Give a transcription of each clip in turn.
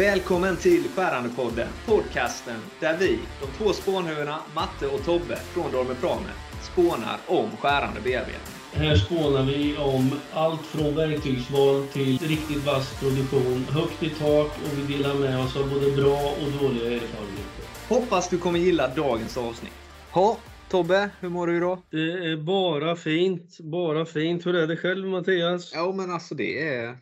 Välkommen till Skärandepodden, podcasten där vi, de två spånhuvudena Matte och Tobbe från Dormer Prame, spånar om skärande bearbetning. Här spånar vi om allt från verktygsval till riktigt vass produktion, högt i tak och vi delar med oss av både bra och dåliga erfarenheter. Hoppas du kommer gilla dagens avsnitt. Ha, Tobbe, hur mår du idag? Det är bara fint, bara fint. Hur är det själv Mattias? Ja, men alltså det är...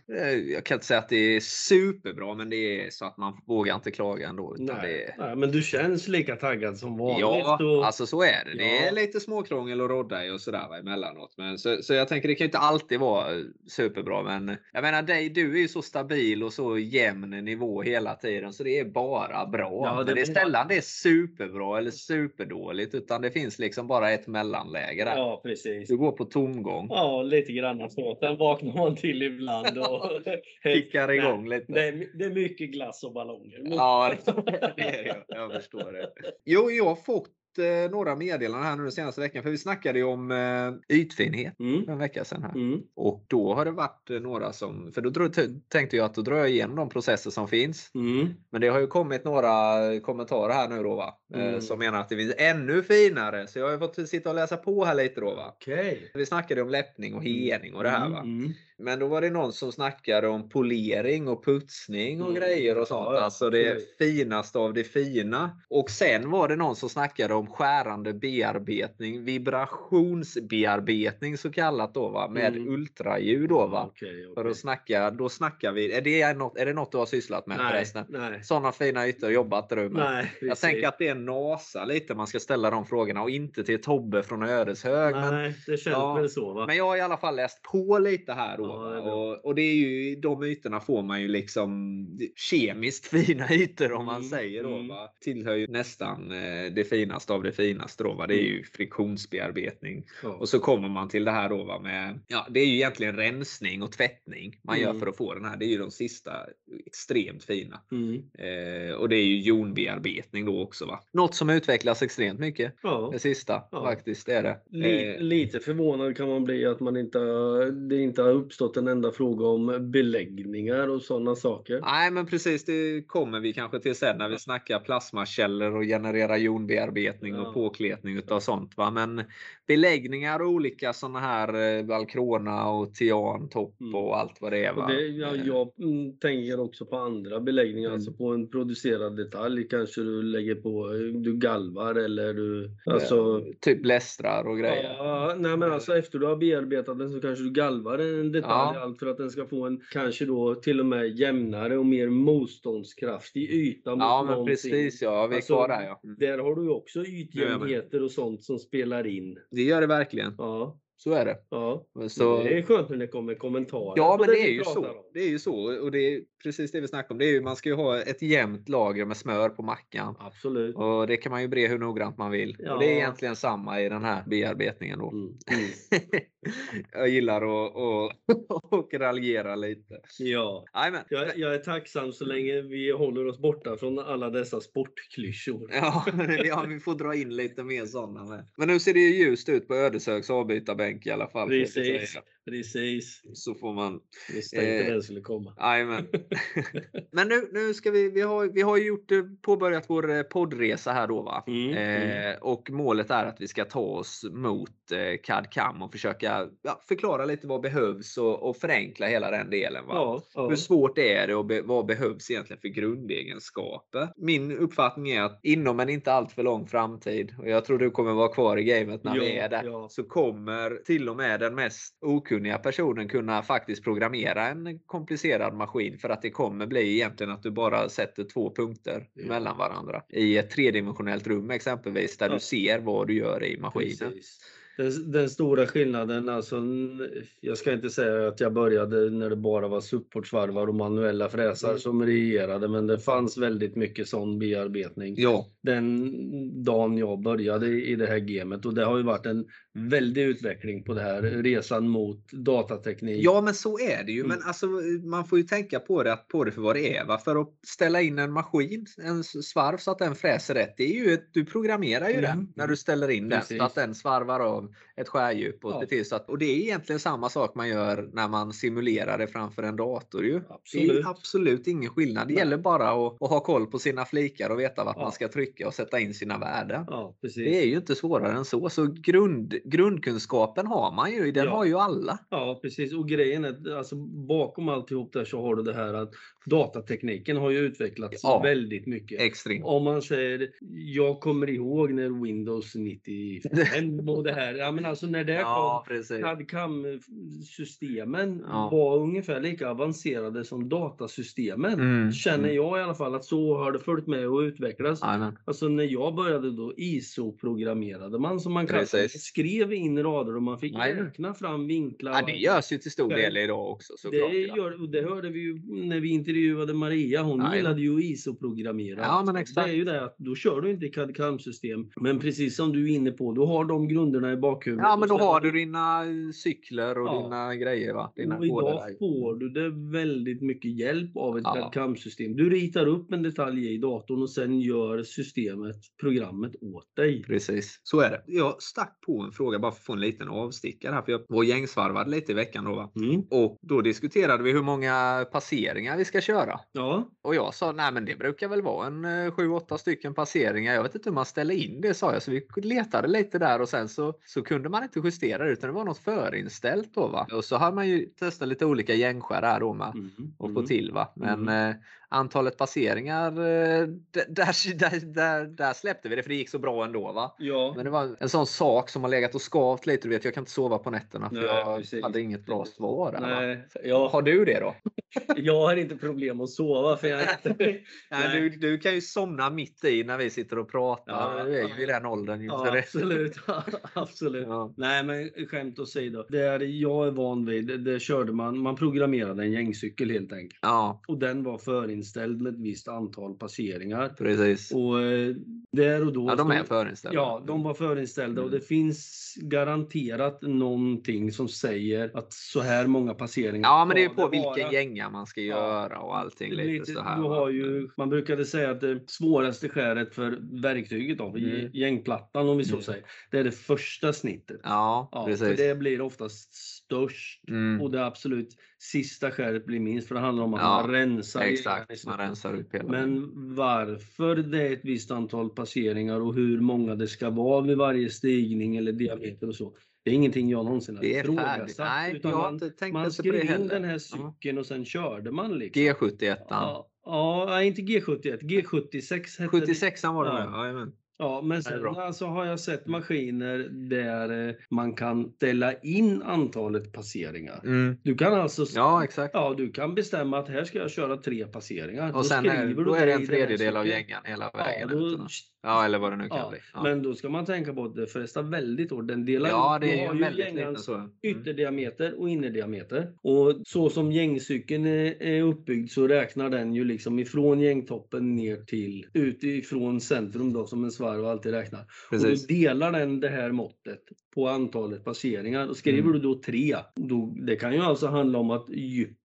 Jag kan inte säga att det är superbra, men det är så att man vågar inte klaga ändå. Nej, det är... nej, men du känns lika taggad som vanligt. Ja, och... alltså så är det. Det Ja. är lite småkrångel och rodda i och sådär emellanåt. Men så, så jag tänker det kan ju inte alltid vara superbra. Men jag menar dig, du är ju så stabil och så jämn nivå hela tiden så det är bara bra. Ja, men det det är sällan det är superbra eller superdåligt utan det finns liksom bara ett mellanläge där. Ja, precis. Du går på tomgång. Ja, lite grann så. Sen vaknar man till ibland och Kickar igång lite. Det är, det är mycket glass och ballonger. Ja, det är det. Jag förstår det. Jo, jag har fått eh, några meddelanden här nu den senaste veckan. För vi snackade ju om eh, ytfinhet Mm. för en vecka sedan. här. Mm. Och då har det varit eh, några som, för då dro, t- tänkte jag att då drar jag igenom de processer som finns. Mm. Men det har ju kommit några kommentarer här nu då va. Eh, Mm. Som menar att det finns ännu finare. Så jag har ju fått sitta och läsa på här lite då va. Okej. Vi snackade om läppning och hening och det här va. Mm. Men då var det någon som snackade om polering och putsning och Mm. grejer och sånt. Ja, alltså det finaste av det fina. Och sen var det någon som snackade om skärande bearbetning, vibrationsbearbetning så kallat då va, med Mm. ultraljud då va. Okej, För okej. att snacka, då snackar vi, är det något, är det något du har sysslat med Nej, förresten? nej. Sådana fina ytor jobbat du med? Nej, Jag tänker att det är NASA lite man ska ställa de frågorna och inte till Tobbe från Ödeshög. Men Nej, det känns Ja, väl så va? men jag har i alla fall läst på lite här då. Ja, och, och det är ju, de ytorna får man ju liksom kemiskt fina ytor om man Mm, säger då. mm. Va? Tillhör ju nästan eh, det finaste av det finaste då. Va? Det är Mm. ju friktionsbearbetning. Ja. Och så kommer man till det här då va? med, ja det är ju egentligen rensning och tvättning man gör Mm. för att få den här. Det är ju de sista extremt fina. Mm. Eh, och det är ju jonbearbetning då också. Va? Något som utvecklas extremt mycket. Ja. Det sista Ja. faktiskt är det. Eh, lite förvånad kan man bli att man inte, det inte har uppstått en enda fråga om beläggningar och sådana saker. Nej, men precis. Det kommer vi kanske till sen när vi snackar plasmakällor och generera jonbearbetning Ja. och påkletning utav sånt. Va? Men beläggningar och olika sådana här eh, Valkrona och Tian topp Mm. och allt vad det är. Va? Det, ja, Eh, jag mm, tänker också på andra beläggningar, Mm. alltså på en producerad detalj kanske du lägger på, du galvar eller du... Alltså, Typ lästrar och grejer. Ja, nej men alltså efter du har bearbetat den så kanske du galvar en detalj Ja. allt för att den ska få en kanske då till och med jämnare och mer motståndskraftig yta mot Ja, men någonting. precis. Ja, vi är Alltså, kvar där ja. Mm. Där har du också jag ytjämnheter och sånt som spelar in. Det gör det verkligen. Ja, så är det. ja. Så... Det är skönt när det kommer kommentarer. Ja, på men det är ju så. om. Det är ju så. Och det är precis det vi snackar om. Det är ju, man ska ju ha ett jämnt lager med smör på mackan. Absolut. Och det kan man ju bre hur noggrant man vill. Och det är Ja. egentligen samma i den här bearbetningen då. Mm. Mm. jag gillar att, att, att raljera lite. Ja. Jajamän. Jag, jag är tacksam så länge vi håller oss borta från alla dessa sportklyschor. Ja, ja, vi får dra in lite mer sådana med. Men nu ser det ju ljust ut på Ödeshögs avbytarbänk i alla fall. Precis. Precis. Så får man... Misstänkte Eh, den skulle komma. Jajamän. Men nu, nu ska vi, vi har, vi har gjort, eh, påbörjat vår eh, poddresa här då va. Mm, mm. Eh, och målet är att vi ska ta oss mot eh, CAD-CAM och försöka ja, förklara lite vad behövs och, och förenkla hela den delen. Va? Ja, ja. Hur svårt är det och be, vad behövs egentligen för grundegenskaper? Min uppfattning är att inom en inte allt för lång framtid, och jag tror du kommer vara kvar i gamet när vi är där, ja. så kommer till och med den mest okunniga personen kunna faktiskt programmera en komplicerad maskin för att det kommer bli egentligen att du bara sätter två punkter Ja. mellan varandra i ett tredimensionellt rum exempelvis där Ja. du ser vad du gör i maskinen. Precis. Den, den stora skillnaden, alltså, jag ska inte säga att jag började när det bara var supportsvarvar och manuella fräsar Mm. som regerade, men det fanns väldigt mycket sån bearbetning. Ja, Den dagen jag började i det här gamet och det har ju varit en väldig utveckling på det här. Resan mot datateknik. Ja, men så är det ju. Mm. Men alltså, man får ju tänka på det, att på det för vad det är. Va? För att ställa in en maskin, en svarv så att den fräser rätt. Det är ju ett, du programmerar ju Mm. den när du ställer in den Precis. så att den svarvar av ett skärdjup. Och, Ja. ser till så att, och det är egentligen samma sak man gör när man simulerar det framför en dator. Ju. Det Absolut. är absolut ingen skillnad. Det Nej. gäller bara att, att ha koll på sina flikar och veta vart Ja. man ska trycka och sätta in sina värden. Ja, precis. Det är ju inte svårare än så. Så grund, grundkunskapen har man ju. Den Ja. har ju alla. Ja, precis. Och grejen är, alltså bakom alltihop där så har du det här att datatekniken har ju utvecklats Ja. väldigt mycket. Extremt. Om man säger, jag kommer ihåg när Windows 95 och det här, ja men alltså när det Ja, kom. CAD-CAM-systemen Ja. var ungefär lika avancerade som datasystemen. Mm, Känner mm. jag i alla fall att så har det följt med och utvecklats. Jajamän. Alltså när jag började då ISO-programmerade man som man kallade det. Skrev in rader och man fick Jajamän. räkna fram vinklar. Ja, det görs ju till stor del idag också Det, såklart. ja. gör, och det hörde vi ju när vi intervjuade Maria. Hon Jajamän. gillade ju ISO-programmera. Ja, men Det exakt. är ju det att då kör du inte i CAD-CAM-system. Men precis som du är inne på, du har de grunderna i bakhuvudet. Ja, men då har du dina eh, cykler och Ja. dina grejer. Va? Dina och koder idag får du det väldigt mycket hjälp av ett Ja. CAD-CAM-system. Du ritar upp en detalj i datorn och sen gör systemet, programmet åt dig. Precis, så är det. Jag stack på en fråga bara för att få en liten avstickare här. För jag var gängsvarvad lite i veckan då. Va? Mm. Och då diskuterade vi hur många passeringar vi ska köra. Ja, Och jag sa, nej men det brukar väl vara en 7-8 stycken passeringar. Jag vet inte hur man ställer in det sa jag. Så vi letade lite där och sen så, så kunde man inte justera det utan det var något förinställt då va. Och så har man ju testat lite olika gängskär där då med mm. och få mm. till va. Men Mm. eh, antalet passeringar, eh, där, där, där, där släppte vi det för det gick så bra ändå va. Ja. Men det var en sån sak som har legat och skavt lite. Du vet, jag kan inte sova på nätterna för Nej, jag precis. hade inget bra svar. Där? Nej, jag, Har du det då? jag har inte problem att sova för jag inte... Nej, du, du kan ju somna mitt i när vi sitter och pratar. Ja. Du är ju i den åldern. Ja, absolut. absolut. Ja. Nej, men skämt åsido. Det är jag är van vid, det, det körde man. Man programmerade en gängcykel helt enkelt. ja, Och den var förinställd med ett visst antal passeringar. precis. Och eh, där och då... Ja, de är förinställda. Ja, de var förinställda och Mm. det finns garanterat någonting som säger att så här många passeringar Ja, men det är ska på vilken vara. gänga man ska göra och allting blir lite så här. Du har ju, man brukade säga att det svåraste skäret för verktyget, då, Mm. gängplattan om vi så Mm. säger, det är det första snittet. Ja, Ja, för precis. det blir oftast störst Mm. och det absolut sista skäret blir minst för det handlar om att Ja, man rensar Exakt, man rensar upp hela. Men varför det är ett visst antal passeringar och hur många det ska vara vid varje stigning eller diameter och så. Det är ingenting jag någonsin har det ifrågasatt, Nej, utan jag man, skrev det in heller. den här Ja. cykeln och sen körde man liksom. G71. Ja, ja, inte G71, G76 hette det. 76 var det Ja. med. Ja, men sen alltså, har jag sett maskiner där eh, man kan ställa in antalet passeringar. Mm. Du kan alltså Ja, exakt. Ja, du kan bestämma att här ska jag köra tre passeringar. Och sen är, då är det en tredjedel av gängan hela Ja, vägen. då, va? Ja, eller vad det nu kan ja, bli. Ja, Men då ska man tänka på att det frestar väldigt hårt. Den delar ja det är ju väldigt gängans så. Mm. ytterdiameter och innerdiameter. Och så som gängcykeln är, uppbyggd så räknar den ju liksom ifrån gängtoppen ner till utifrån centrum då som en svarv alltid räknar. Precis. Och då delar den det här måttet på antalet passeringar. Och skriver Mm. du då tre, då, det kan ju alltså handla om att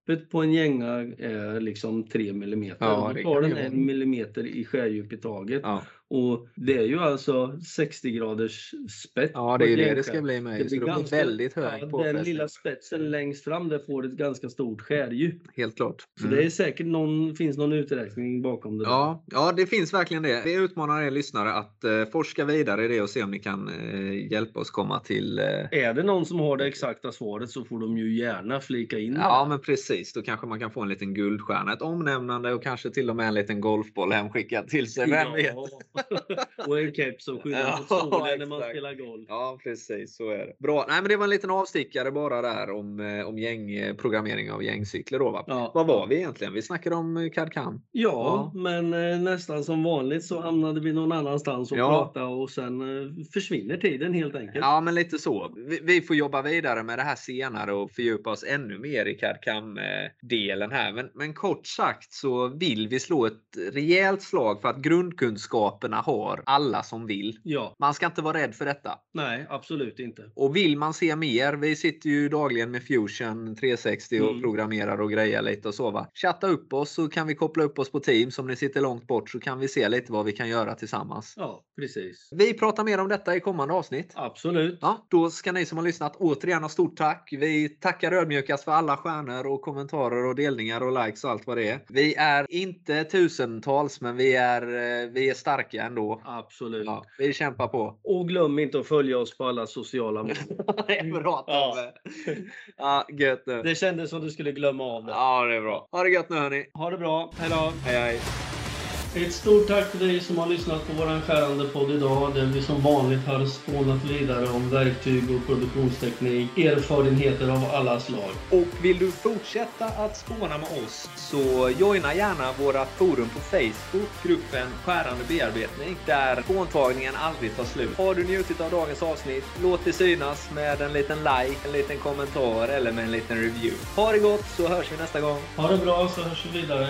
djuppet på en gänga är liksom 3 mm. Ja, då tar den en millimeter i skärdjup i taget. Ja. Och det är ju alltså 60 graders spett. ja, det är ju det det ska bli med. Det Så blir det blir ganska- väldigt hög Ja, den påfrestning. lilla spetsen längst fram där får ett ganska stort skärdjup. Helt klart. Så Mm. det är säkert någon, finns någon uträkning bakom det. där. Ja, ja, det finns verkligen det. Vi utmanar er lyssnare att eh, forska vidare i det och se om ni kan eh, hjälpa oss komma till... Eh, Är det någon som har det exakta svaret så får de ju gärna flika in ja, men precis. Då kanske man kan få en liten guldstjärna, ett omnämnande och kanske till och med en liten golfboll hemskickad till sig. Vem vet? och en keps som skyddar Ja, mot solen när man spelar golf. Ja, precis så är det. Bra. Nej, men det var en liten avstickare bara där om, eh, om gäng, programmering av gängcykler. Då, va? Ja. Vad var vi egentligen? Vi snackade om eh, CAD-CAM. Ja, men eh, nästan som vanligt så hamnade vi någon annanstans och Ja. pratade och sen eh, försvinner tiden helt enkelt. Ja, men lite så. Vi, vi får jobba vidare med det här senare och fördjupa oss ännu mer i CAD-CAM låndelen här. Men, men kort sagt så vill vi slå ett rejält slag för att grundkunskaperna har alla som vill. Ja, Man ska inte vara rädd för detta. nej, absolut inte. Och vill man se mer, vi sitter ju dagligen med Fusion 360 och Mm. programmerar och grejer lite och så va. Chatta upp oss så kan vi koppla upp oss på Teams om ni sitter långt bort så kan vi se lite vad vi kan göra tillsammans. Ja, precis. Vi pratar mer om detta i kommande avsnitt. Absolut. Ja, då ska ni som har lyssnat återigen ha stort tack. Vi tackar ödmjukast för alla stjärnor och kommentarer och delningar och likes och allt vad det är. Vi är inte tusentals, men vi är, eh, vi är starka ändå. Absolut. Ja, vi kämpar på. Och glöm inte att följa oss på alla sociala medier. bra Ja. Tobbe. Ja, gött nu. Det kändes som du skulle glömma av det. Ja, det är bra. Ha det gött nu hörni. Ha det bra. Hej då. Hej hej. Ett stort tack till dig som har lyssnat på våran skärande podd idag där vi som vanligt har spånat vidare om verktyg och produktionsteknik, erfarenheter av alla slag. Och vill du fortsätta att spåna med oss så joina gärna våra forum på Facebook, gruppen Skärande bearbetning, där spåntagningen aldrig tar slut. Har du njutit av dagens avsnitt, låt det synas med en liten like, en liten kommentar eller med en liten review. Ha det gott så hörs vi nästa gång. Ha det bra så hörs vi vidare.